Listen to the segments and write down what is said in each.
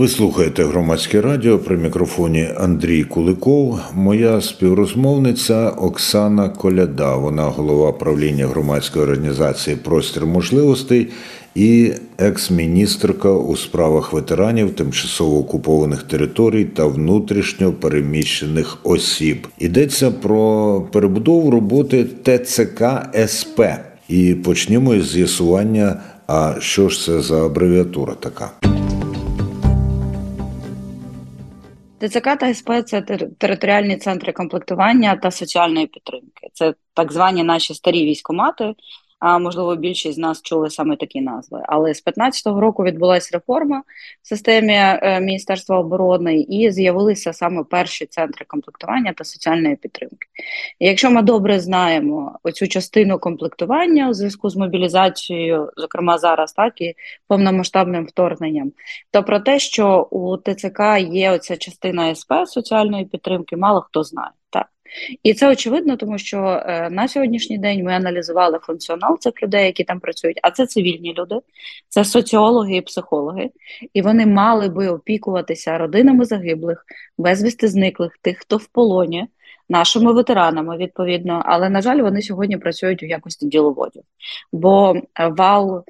Ви слухаєте громадське радіо при мікрофоні Андрій Куликов. Моя співрозмовниця Оксана Коляда. Вона голова правління громадської організації Простір можливостей і екс-міністрка у справах ветеранів тимчасово окупованих територій та внутрішньо переміщених осіб. Йдеться про перебудову роботи ТЦК СП. І почнімо із з'ясування. А що ж це за абревіатура така? ТЦК та СП це територіальні центри комплектування та соціальної підтримки. Це так звані наші старі військомати, а можливо, більшість з нас чули саме такі назви. Але з 15-го року відбулася реформа в системі е, Міністерства оборони і з'явилися саме перші центри комплектування та соціальної підтримки. І Якщо ми добре знаємо оцю частину комплектування у зв'язку з мобілізацією, зокрема зараз, так і повномасштабним вторгненням, то про те, що у ТЦК є оця частина СП соціальної підтримки, мало хто знає. І це очевидно, тому що е, на сьогоднішній день ми аналізували функціонал цих людей, які там працюють. А це цивільні люди, це соціологи і психологи, і вони мали би опікуватися родинами загиблих, безвісти зниклих, тих, хто в полоні, нашими ветеранами відповідно. Але на жаль, вони сьогодні працюють у якості діловодів, бо е, вал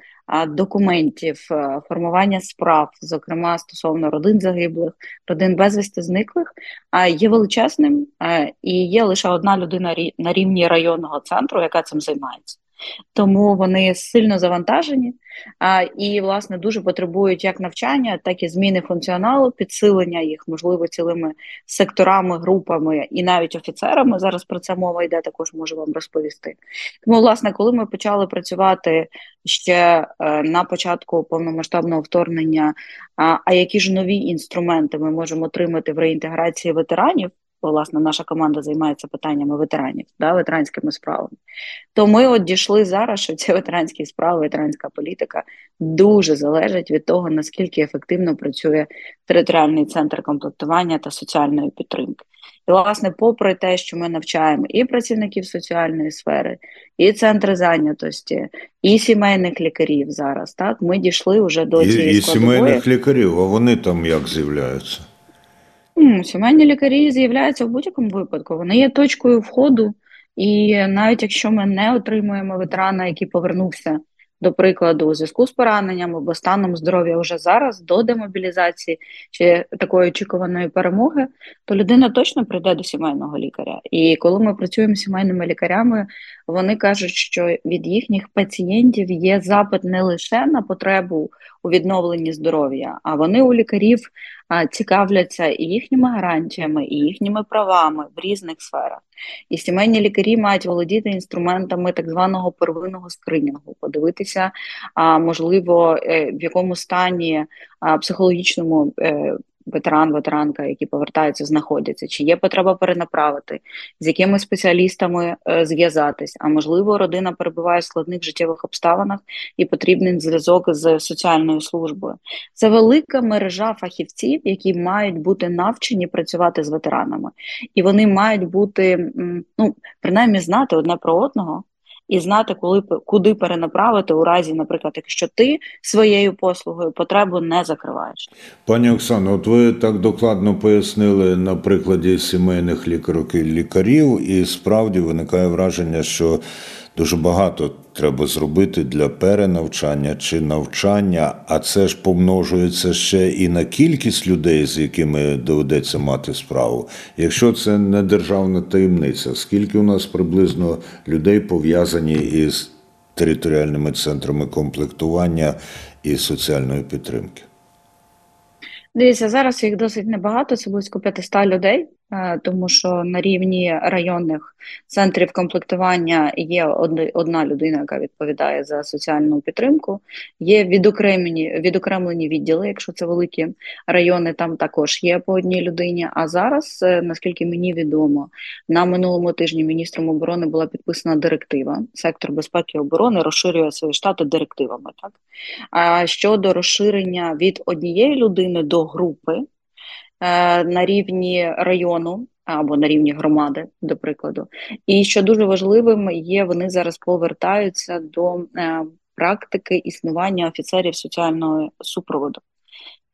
документів, е, формування справ, зокрема стосовно родин загиблих, родин безвісти зниклих, є величезним е, і є лише одна людина на рівні районного центру, яка цим займається тому вони сильно завантажені а, і, власне, дуже потребують як навчання, так і зміни функціоналу, підсилення їх, можливо, цілими секторами, групами і навіть офіцерами. Зараз про це мова йде, також можу вам розповісти. Тому, власне, коли ми почали працювати ще е, на початку повномасштабного вторгнення, а, а які ж нові інструменти ми можемо отримати в реінтеграції ветеранів? Власне наша команда займається питаннями ветеранів, да, ветеранськими справами. То ми от дійшли зараз, що ці ветеранські справи, ветеранська політика дуже залежать від того, наскільки ефективно працює територіальний центр комплектування та соціальної підтримки. І, власне, попри те, що ми навчаємо і працівників соціальної сфери, і центри зайнятості, і сімейних лікарів зараз, так ми дійшли вже до цієї і, і сімейних лікарів, а вони там як з'являються? Сімейні лікарі з'являються в будь-якому випадку. Вони є точкою входу, і навіть якщо ми не отримуємо ветерана, який повернувся до прикладу, у зв'язку з пораненням або станом здоров'я вже зараз до демобілізації чи такої очікуваної перемоги, то людина точно прийде до сімейного лікаря. І коли ми працюємо з сімейними лікарями, вони кажуть, що від їхніх пацієнтів є запит не лише на потребу у відновленні здоров'я, а вони у лікарів цікавляться і їхніми гарантіями, і їхніми правами в різних сферах. І сімейні лікарі мають володіти інструментами так званого первинного скринінгу, подивитися, можливо, е, в якому стані психологічному е, ветеран, ветеранка, які повертаються, знаходяться, чи є потреба перенаправити, з якими спеціалістами е, зв'язатись, а можливо, родина перебуває в складних життєвих обставинах і потрібний зв'язок з соціальною службою. Це велика мережа фахівців, які мають бути навчені працювати з ветеранами, і вони мають бути ну принаймні знати одне про одного і знати, коли куди перенаправити у разі, наприклад, якщо ти своєю послугою потребу не закриваєш. Пані Оксано, от ви так докладно пояснили на прикладі сімейних лікарок і лікарів, і справді виникає враження, що дуже багато треба зробити для перенавчання чи навчання, а це ж помножується ще і на кількість людей, з якими доведеться мати справу. Якщо це не державна таємниця, скільки у нас приблизно людей пов'язані із територіальними центрами комплектування і соціальної підтримки? Дивіться, зараз їх досить небагато, це близько 500 людей. Е, тому що на рівні районних центрів комплектування є одна людина, яка відповідає за соціальну підтримку. Є відокремлені відокремлені відділи, якщо це великі райони, там також є по одній людині. А зараз, е, наскільки мені відомо, на минулому тижні міністром оборони була підписана директива. Сектор безпеки і оборони розширює свої штати директивами. Так а щодо розширення від однієї людини до групи. Е, на рівні району або на рівні громади, до прикладу. І що дуже важливим є, вони зараз повертаються до е, практики існування офіцерів соціального супроводу.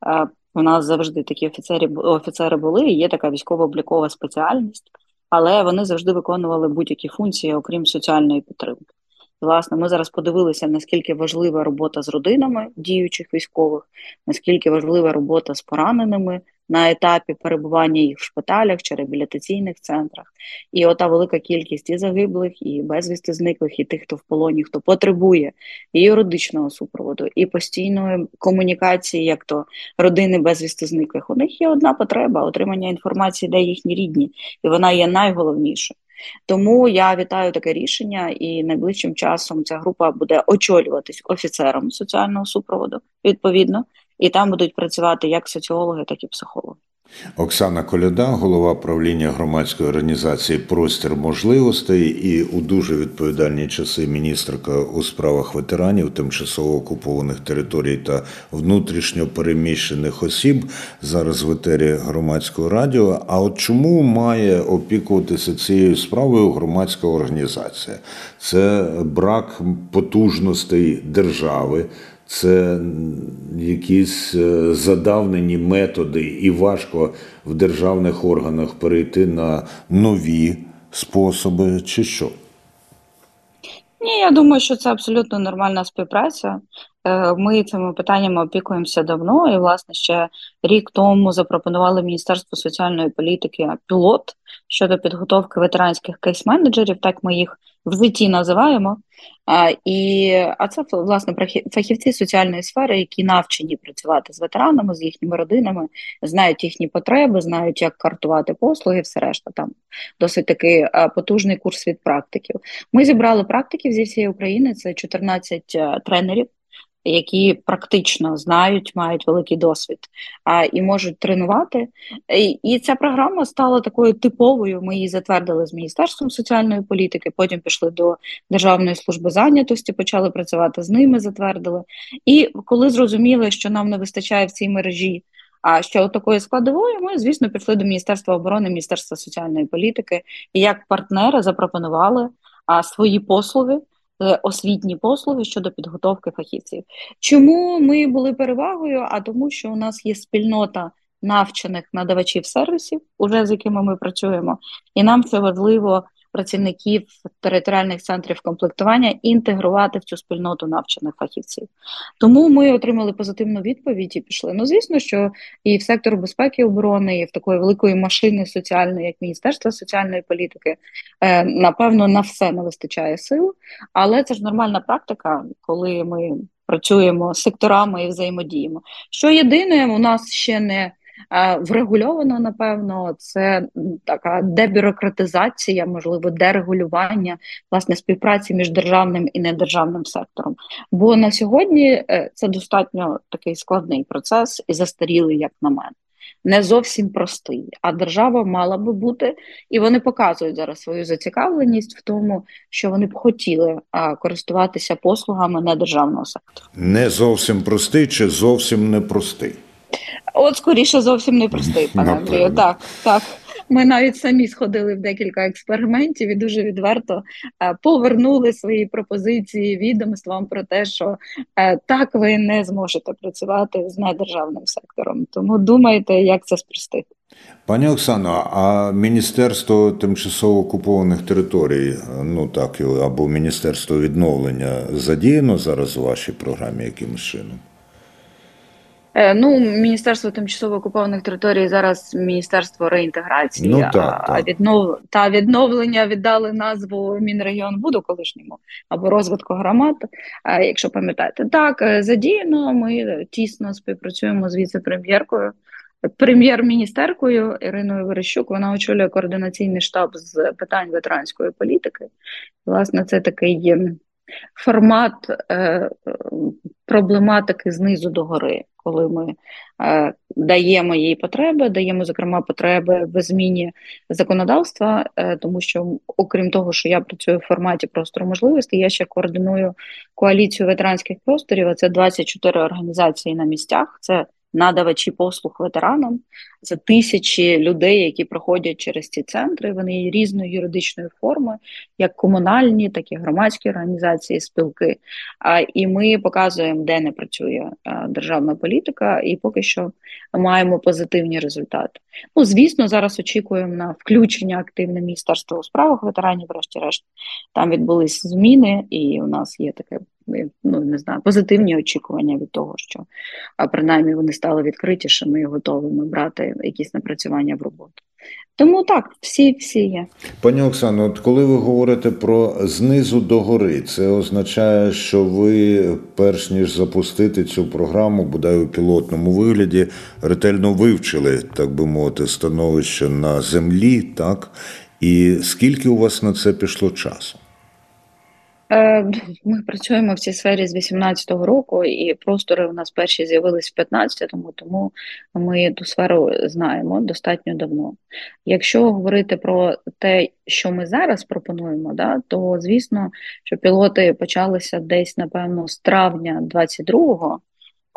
Е, У нас завжди такі офіцери офіцери були, і є така військово-облікова спеціальність, але вони завжди виконували будь-які функції, окрім соціальної підтримки. Власне, ми зараз подивилися, наскільки важлива робота з родинами діючих військових, наскільки важлива робота з пораненими на етапі перебування їх в шпиталях чи реабілітаційних центрах. І ота велика кількість і загиблих, і безвісти зниклих, і тих, хто в полоні, хто потребує і юридичного супроводу, і постійної комунікації, як то родини безвісти зниклих. У них є одна потреба отримання інформації, де їхні рідні, і вона є найголовнішою. Тому я вітаю таке рішення, і найближчим часом ця група буде очолюватись офіцером соціального супроводу відповідно, і там будуть працювати як соціологи, так і психологи. Оксана Коляда, голова правління громадської організації Простір можливостей і у дуже відповідальні часи міністерка у справах ветеранів, тимчасово окупованих територій та внутрішньо переміщених осіб. Зараз в етері громадського радіо. А от чому має опікуватися цією справою громадська організація? Це брак потужностей держави це якісь е, задавнені методи, і важко в державних органах перейти на нові способи, чи що? Ні, я думаю, що це абсолютно нормальна співпраця. Е, ми цими питаннями опікуємося давно, і, власне, ще рік тому запропонували Міністерству соціальної політики пілот щодо підготовки ветеранських кейс-менеджерів, так ми їх в житті називаємо. А, і, а це власне фахівці соціальної сфери, які навчені працювати з ветеранами, з їхніми родинами, знають їхні потреби, знають, як картувати послуги, все решта. Там досить такий потужний курс від практиків. Ми зібрали практиків зі всієї України. Це 14 тренерів які практично знають, мають великий досвід а, і можуть тренувати. І, і ця програма стала такою типовою. Ми її затвердили з Міністерством соціальної політики, потім пішли до Державної служби зайнятості, почали працювати з ними, затвердили. І коли зрозуміли, що нам не вистачає в цій мережі. А ще такої складової, ми, звісно, пішли до Міністерства оборони, Міністерства соціальної політики і як партнери запропонували а, свої послуги освітні послуги щодо підготовки фахівців. Чому ми були перевагою? А тому, що у нас є спільнота навчених надавачів сервісів, уже з якими ми працюємо, і нам це важливо працівників територіальних центрів комплектування інтегрувати в цю спільноту навчених фахівців. Тому ми отримали позитивну відповідь і пішли. Ну, звісно, що і в сектор безпеки і оборони, і в такої великої машини соціальної, як Міністерство соціальної політики, е, напевно, на все не вистачає сил, але це ж нормальна практика, коли ми працюємо секторами і взаємодіємо. Що єдине, у нас ще не Врегульовано, напевно, це така дебюрократизація, можливо, дерегулювання власне співпраці між державним і недержавним сектором. Бо на сьогодні е, це достатньо такий складний процес і застарілий, як на мене. Не зовсім простий, а держава мала би бути, і вони показують зараз свою зацікавленість в тому, що вони б хотіли користуватися послугами недержавного сектору. Не зовсім простий чи зовсім непростий. От скоріше зовсім не простий, пане Андрію. Так, так. Ми навіть самі сходили в декілька експериментів і дуже відверто е, повернули свої пропозиції відомствам про те, що е, так ви не зможете працювати з недержавним сектором. Тому думайте, як це спростити. Пані Оксано, а Міністерство тимчасово окупованих територій, ну так або Міністерство відновлення задіяно зараз у вашій програмі якимось чином? Е, ну, Міністерство тимчасово окупованих територій зараз Міністерство реінтеграції, ну, так, а віднов та відновлення віддали назву Мінрегіонбуду колишньому або розвитку громад. Якщо пам'ятаєте, так е, задіяно. Ми тісно співпрацюємо з віце-прем'єркою. Прем'єр-міністеркою Іриною Верещук вона очолює координаційний штаб з питань ветеранської політики. Власне, це такий формат е, проблематики знизу до гори, коли ми е, даємо їй потреби, даємо, зокрема, потреби в зміні законодавства, е, тому що, окрім того, що я працюю в форматі простору можливостей, я ще координую коаліцію ветеранських просторів. Це 24 організації на місцях. Це надавачі послуг ветеранам. Це тисячі людей, які проходять через ці центри. Вони є різної юридичної форми, як комунальні, так і громадські організації, спілки. І ми показуємо, де не працює державна політика, і поки що маємо позитивні результати. Ну, звісно, зараз очікуємо на включення активне міністерства у справах ветеранів. Врешті-решт там відбулись зміни, і у нас є таке ну не знаю, позитивні очікування від того, що а принаймні вони стали відкритішими і готовими брати якісь напрацювання в роботу. Тому так, всі всі є. Пані Оксано, от коли ви говорите про знизу до гори, це означає, що ви, перш ніж запустити цю програму, бодай у пілотному вигляді, ретельно вивчили, так би мовити, становище на землі, так? І скільки у вас на це пішло часу? Е, ми працюємо в цій сфері з 18-го року, і простори у нас перші з'явились в 15-му, тому ми ту сферу знаємо достатньо давно. Якщо говорити про те, що ми зараз пропонуємо, да, то звісно, що пілоти почалися десь, напевно, з травня 22-го,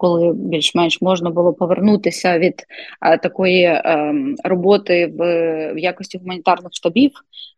коли більш-менш можна було повернутися від а, такої ем, роботи в, в якості гуманітарних штабів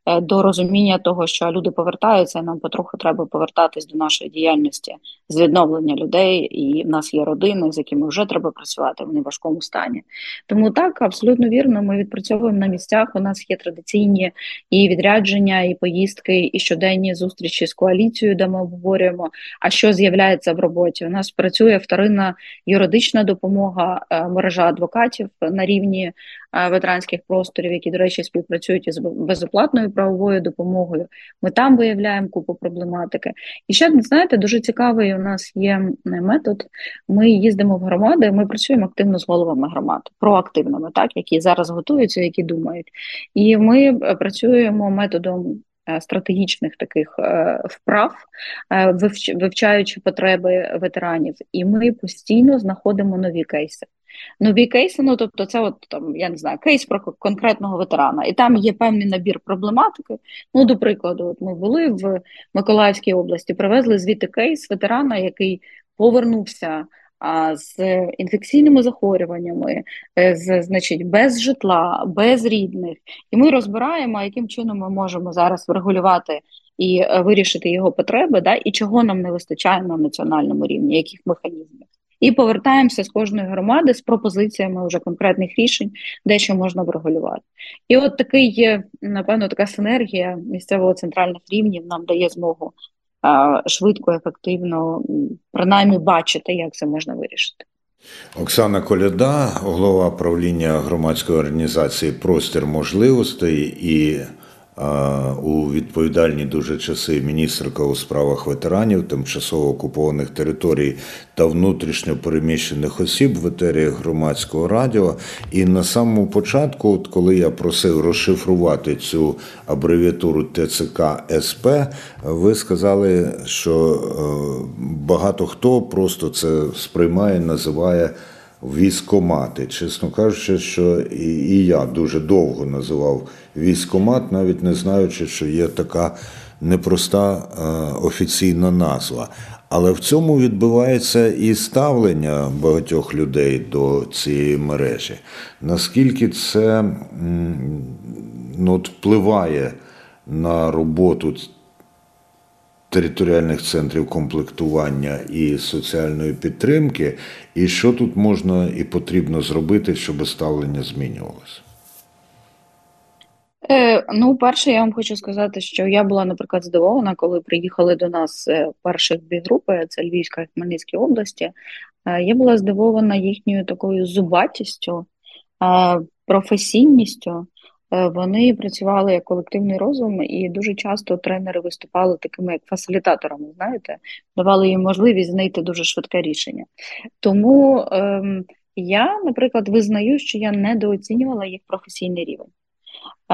е, до розуміння того, що люди повертаються, нам потроху треба повертатись до нашої діяльності з відновлення людей, і в нас є родини, з якими вже треба працювати. Вони в важкому стані. Тому так абсолютно вірно. Ми відпрацьовуємо на місцях. У нас є традиційні і відрядження, і поїздки, і щоденні зустрічі з коаліцією, де ми обговорюємо. А що з'являється в роботі? У нас працює вторинна юридична допомога, е, мережа адвокатів на рівні е, ветеранських просторів, які, до речі, співпрацюють із безоплатною правовою допомогою. Ми там виявляємо купу проблематики. І ще знаєте, дуже цікавий у нас є метод. Ми їздимо в громади, ми працюємо активно з головами громад, проактивними, так які зараз готуються, які думають. І ми е, працюємо методом стратегічних таких е, вправ, е, вивчаючи потреби ветеранів, і ми постійно знаходимо нові кейси. Нові кейси, ну тобто, це от там я не знаю, кейс про конкретного ветерана, і там є певний набір проблематики. Ну, до прикладу, от ми були в Миколаївській області, привезли звідти кейс ветерана, який повернувся з інфекційними захворюваннями, е, з значить без житла, без рідних, і ми розбираємо, яким чином ми можемо зараз врегулювати і е, вирішити його потреби, да, і чого нам не вистачає на національному рівні, яких механізмів. І повертаємося з кожної громади з пропозиціями вже конкретних рішень, де що можна врегулювати. І от такий, є напевно, така синергія місцевого центральних рівнів нам дає змогу швидко, ефективно, принаймні бачити, як це можна вирішити. Оксана Коляда, голова правління громадської організації Простір можливостей і у відповідальні дуже часи міністерка у справах ветеранів, тимчасово окупованих територій та внутрішньо переміщених осіб в етері громадського радіо. І на самому початку, от коли я просив розшифрувати цю абревіатуру ТЦК СП, ви сказали, що е, багато хто просто це сприймає, називає військомати. Чесно кажучи, що і, і я дуже довго називав військомат, навіть не знаючи, що є така непроста е, офіційна назва. Але в цьому відбувається і ставлення багатьох людей до цієї мережі. Наскільки це ну, впливає на роботу територіальних центрів комплектування і соціальної підтримки, і що тут можна і потрібно зробити, щоб ставлення змінювалося? Е, ну, перше, я вам хочу сказати, що я була, наприклад, здивована, коли приїхали до нас е, перших дві групи, це Львівська і Хмельницька області. Е, я була здивована їхньою такою зубатістю, професійністю. Е, вони працювали як колективний розум, і дуже часто тренери виступали такими як фасилітаторами. Знаєте, давали їм можливість знайти дуже швидке рішення. Тому ем, я, наприклад, визнаю, що я недооцінювала їх професійний рівень.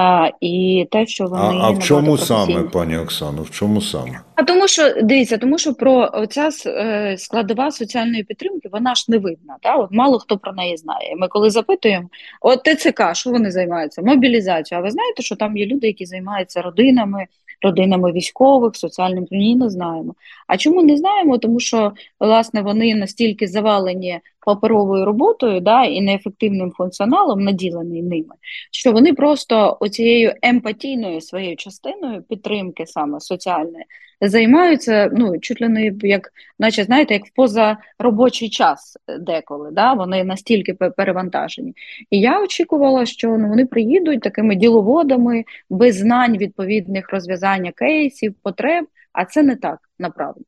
А, І те, що вони а, а в чому саме, пані Оксано? В чому саме? А тому, що дивіться, тому що про ця е, складова соціальної підтримки, вона ж не видна. Та? От мало хто про неї знає. Ми коли запитуємо, от ТЦК, що вони займаються? Мобілізацією. А ви знаєте, що там є люди, які займаються родинами, родинами військових, соціальним ні, не знаємо. А чому не знаємо? Тому що власне вони настільки завалені паперовою роботою да, і неефективним функціоналом, наділений ними, що вони просто оцією емпатійною своєю частиною підтримки саме соціальної займаються ну чуть ли не як, наче знаєте, як в позаробочий час деколи. Да, Вони настільки перевантажені. І я очікувала, що ну, вони приїдуть такими діловодами без знань відповідних розв'язання кейсів, потреб. А це не так направду.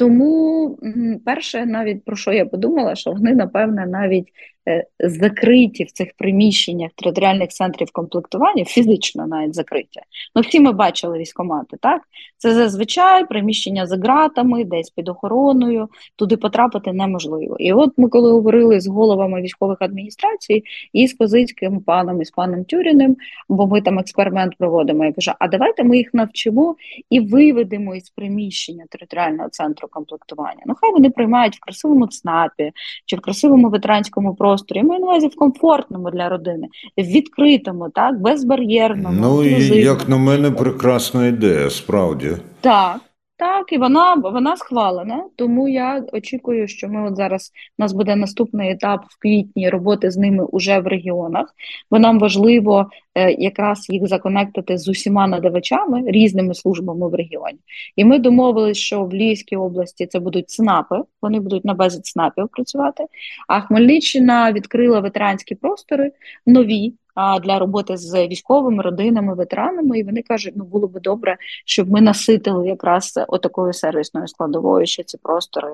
Тому перше, навіть про що я подумала, що вони, напевне, навіть е, закриті в цих приміщеннях територіальних центрів комплектування, фізично навіть закриті. Ну, всі ми бачили військомати, так? Це зазвичай приміщення за ґратами, десь під охороною, туди потрапити неможливо. І от ми, коли говорили з головами військових адміністрацій і з Козицьким паном і з паном Тюріним, бо ми там експеримент проводимо, я кажу, а давайте ми їх навчимо і виведемо із приміщення територіального центру комплектування. Ну, хай вони приймають в красивому ЦНАПі чи в красивому ветеранському просторі. Маю на увазі в комфортному для родини, в відкритому, так, безбар'єрному. Ну, як на мене, прекрасна ідея, справді. Так. Так, і вона вона схвалена, тому я очікую, що ми от зараз у нас буде наступний етап в квітні роботи з ними уже в регіонах, бо нам важливо е, якраз їх законектити з усіма надавачами різними службами в регіоні. І ми домовились, що в Львівській області це будуть ЦНАПи, вони будуть на базі ЦНАПів працювати. А Хмельниччина відкрила ветеранські простори нові для роботи з військовими родинами, ветеранами, і вони кажуть, ну було би добре, щоб ми наситили якраз отакою сервісною складовою, що ці простори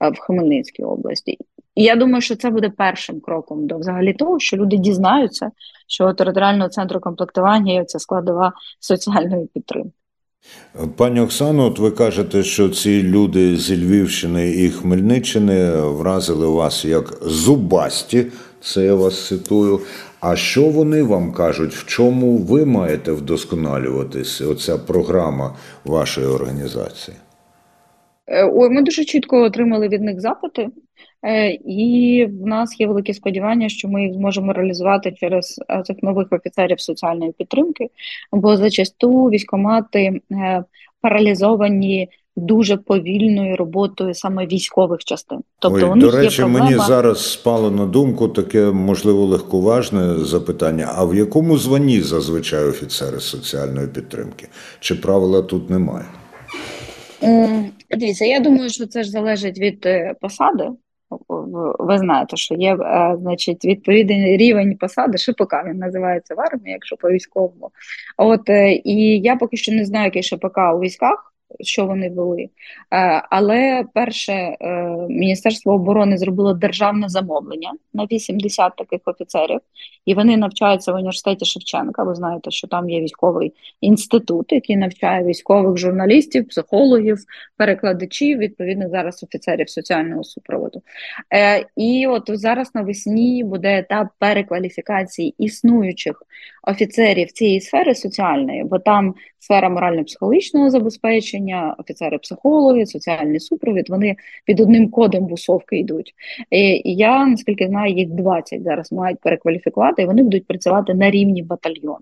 е, в Хмельницькій області. І я думаю, що це буде першим кроком до взагалі того, що люди дізнаються, що територіального центру комплектування є ця складова соціальної підтримки. Пані Оксано, от ви кажете, що ці люди зі Львівщини і Хмельниччини вразили вас як зубасті, це я вас цитую. А що вони вам кажуть, в чому ви маєте вдосконалюватися? Оця програма вашої організації? Е, ой, ми дуже чітко отримали від них запити, е, і в нас є великі сподівання, що ми їх зможемо реалізувати через е, цих нових офіцерів соціальної підтримки, бо зачасту військомати паралізовані дуже повільною роботою саме військових частин. Тобто, Ой, у них до речі, є проблема... мені зараз спало на думку таке можливо легковажне запитання: а в якому званні зазвичай офіцери соціальної підтримки? Чи правила тут немає? Дивіться, я думаю, що це ж залежить від е, посади. Ви знаєте, що є е, значить, відповідний рівень посади, ШПК він називається в армії, якщо по військовому. От е, і я поки що не знаю, який ШПК у військах що вони вели. Е, але перше е, Міністерство оборони зробило державне замовлення на 80 таких офіцерів, і вони навчаються в університеті Шевченка. Ви знаєте, що там є військовий інститут, який навчає військових журналістів, психологів, перекладачів, відповідно зараз офіцерів соціального супроводу. Е, і от зараз навесні буде етап перекваліфікації існуючих офіцерів цієї сфери соціальної, бо там сфера морально-психологічного забезпечення, офіцери-психологи, соціальний супровід. Вони під одним кодом бусовки йдуть. І Я наскільки знаю, їх 20 зараз мають перекваліфікувати, і вони будуть працювати на рівні батальйон.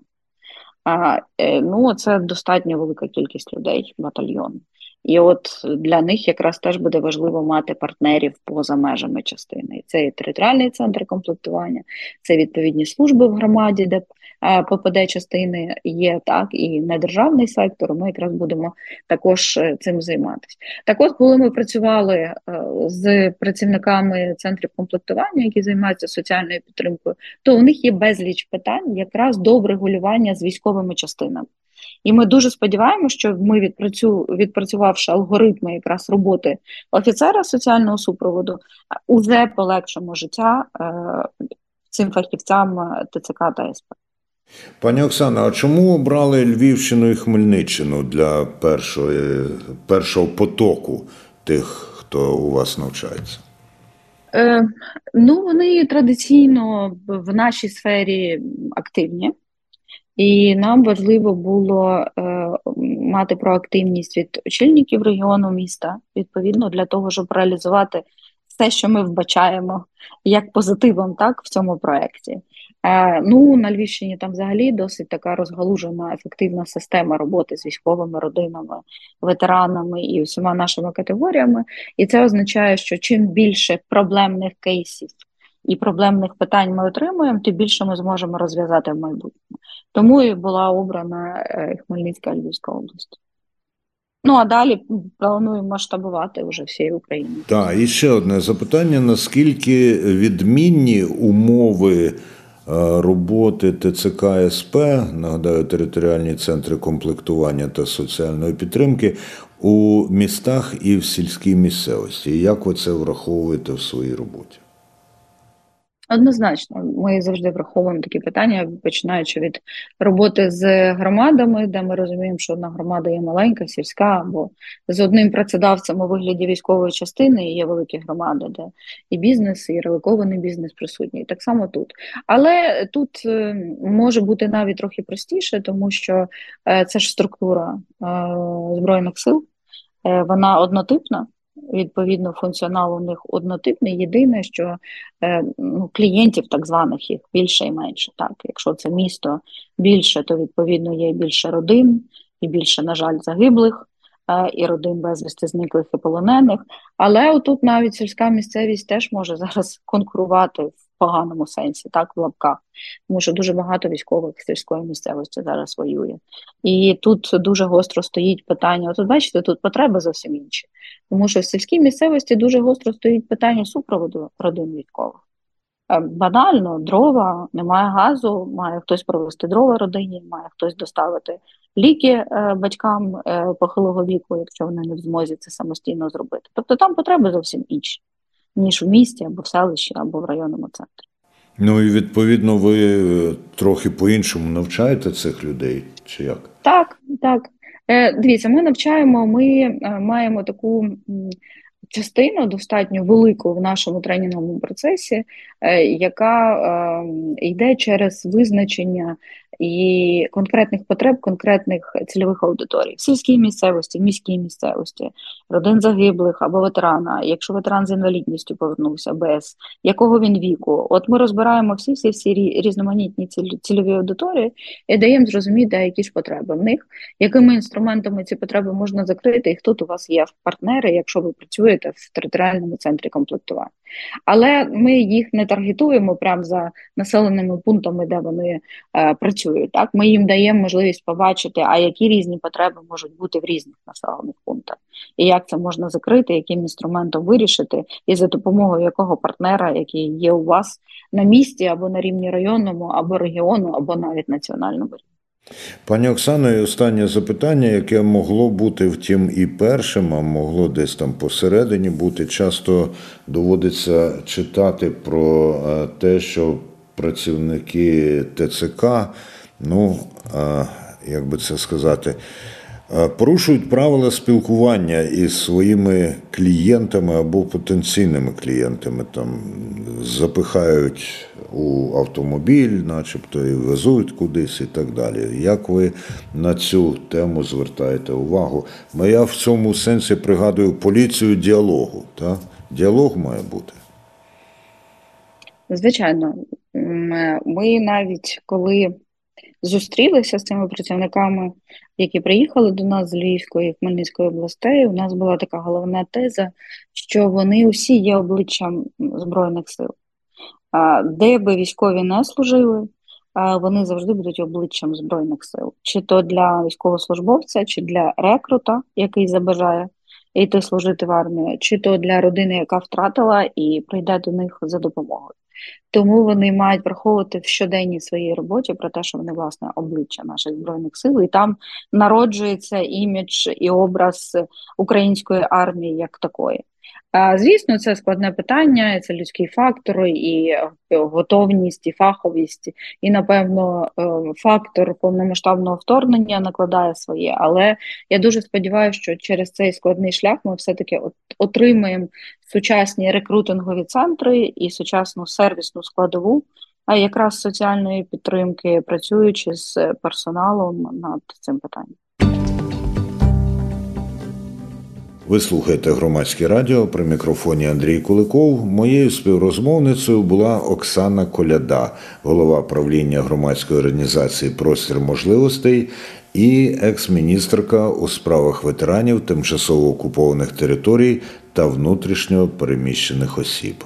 А, е, Ну, це достатньо велика кількість людей батальйону. І от для них якраз теж буде важливо мати партнерів поза межами частини. Це і територіальний центр комплектування, це відповідні служби в громаді, де е, ППД частини є, так і недержавний сектор. Ми якраз будемо також е, цим займатися. Так, от, коли ми працювали е, з працівниками центрів комплектування, які займаються соціальною підтримкою, то у них є безліч питань якраз до врегулювання з військовими частинами. І ми дуже сподіваємося, що ми відпрацю, відпрацювавши алгоритми якраз роботи офіцера соціального супроводу, уже полегшимо життя е, цим фахівцям ТЦК та СП. Пані Оксана, а чому обрали Львівщину і Хмельниччину для першої, першого потоку тих, хто у вас навчається? Е, Ну, вони традиційно в нашій сфері активні. І нам важливо було е, мати проактивність від очільників регіону міста, відповідно, для того, щоб реалізувати те, що ми вбачаємо як позитивом, так в цьому проєкті. Е, ну на Львівщині там взагалі досить така розгалужена ефективна система роботи з військовими родинами, ветеранами і усіма нашими категоріями. І це означає, що чим більше проблемних кейсів і проблемних питань ми отримуємо, тим більше ми зможемо розв'язати в майбутньому. Тому і була обрана е, Хмельницька Львівська область. Ну а далі плануємо масштабувати вже всією Україною. Так, і ще одне запитання: наскільки відмінні умови е, роботи ТЦК СП, нагадаю, територіальні центри комплектування та соціальної підтримки у містах і в сільській місцевості? Як ви це враховуєте в своїй роботі? Однозначно, ми завжди враховуємо такі питання, починаючи від роботи з громадами, де ми розуміємо, що одна громада є маленька, сільська, або з одним працедавцем у вигляді військової частини є великі громади, де і бізнес, і реликований бізнес присутній. Так само тут. Але тут е, може бути навіть трохи простіше, тому що е, це ж структура е, збройних сил, вона однотипна. Відповідно, функціонал у них однотипний. Єдине, що е, ну, клієнтів так званих їх більше і менше. Так, Якщо це місто більше, то відповідно є більше родин і більше, на жаль, загиблих, е, і родин безвісти зниклих і полонених. Але отут навіть сільська місцевість теж може зараз конкурувати в поганому сенсі, так, в лапках, тому що дуже багато військових сільської місцевості зараз воює. І тут дуже гостро стоїть питання. От бачите, тут потреби зовсім інші. Тому що в сільській місцевості дуже гостро стоїть питання супроводу родин військових. Е, банально, дрова, немає газу, має хтось провести дрова родині, має хтось доставити ліки е, батькам е, похилого віку, якщо вони не в змозі це самостійно зробити. Тобто там потреби зовсім інші, ніж в місті або в селищі, або в районному центрі. Ну і відповідно ви трохи по-іншому навчаєте цих людей, чи як? Так, так. Е, дивіться, ми навчаємо, ми е, маємо таку частину достатньо велику в нашому тренінговому процесі, е, яка йде через визначення і конкретних потреб, конкретних цільових аудиторій в сільській місцевості, в міській місцевості, родин загиблих або ветерана, якщо ветеран з інвалідністю повернувся без якого він віку. От ми розбираємо всі всі всі різноманітні цільові аудиторії і даємо зрозуміти, які ж потреби в них, якими інструментами ці потреби можна закрити, і хто у вас є партнери, якщо ви працюєте в територіальному центрі комплектування. Але ми їх не таргетуємо прямо за населеними пунктами, де вони е, працюють. Так, ми їм даємо можливість побачити, а які різні потреби можуть бути в різних населених пунктах, і як це можна закрити, яким інструментом вирішити, і за допомогою якого партнера, який є у вас на місці або на рівні районному, або регіону, або навіть національному рівні. Пані Оксано, і останнє запитання, яке могло бути, втім, і першим, а могло десь там посередині бути. Часто доводиться читати про е, те, що працівники ТЦК, ну, е, як би це сказати, порушують правила спілкування із своїми клієнтами або потенційними клієнтами, там запихають у автомобіль, начебто, і везуть кудись і так далі. Як ви на цю тему звертаєте увагу? Ну, я в цьому сенсі пригадую поліцію діалогу. Та? Діалог має бути. Звичайно, ми навіть коли зустрілися з цими працівниками, які приїхали до нас з Львівської і Хмельницької областей. У нас була така головна теза, що вони усі є обличчям Збройних сил. Де би військові не служили, вони завжди будуть обличчям Збройних сил, чи то для військовослужбовця, чи для рекрута, який забажає йти служити в армію, чи то для родини, яка втратила і прийде до них за допомогою. Тому вони мають враховувати в щоденній своїй роботі про те, що вони власне обличчя наших збройних сил, і там народжується імідж і образ української армії як такої. Звісно, це складне питання, це людський фактор, і е, готовність, і фаховість, і, напевно, е, фактор повномасштабного вторгнення накладає своє. Але я дуже сподіваюся, що через цей складний шлях ми все-таки отримаємо сучасні рекрутингові центри і сучасну сервісну складову, а якраз соціальної підтримки, працюючи з персоналом над цим питанням. Ви слухаєте громадське радіо при мікрофоні Андрій Куликов. Моєю співрозмовницею була Оксана Коляда, голова правління громадської організації Простір можливостей і екс-міністрка у справах ветеранів тимчасово окупованих територій та внутрішньо переміщених осіб.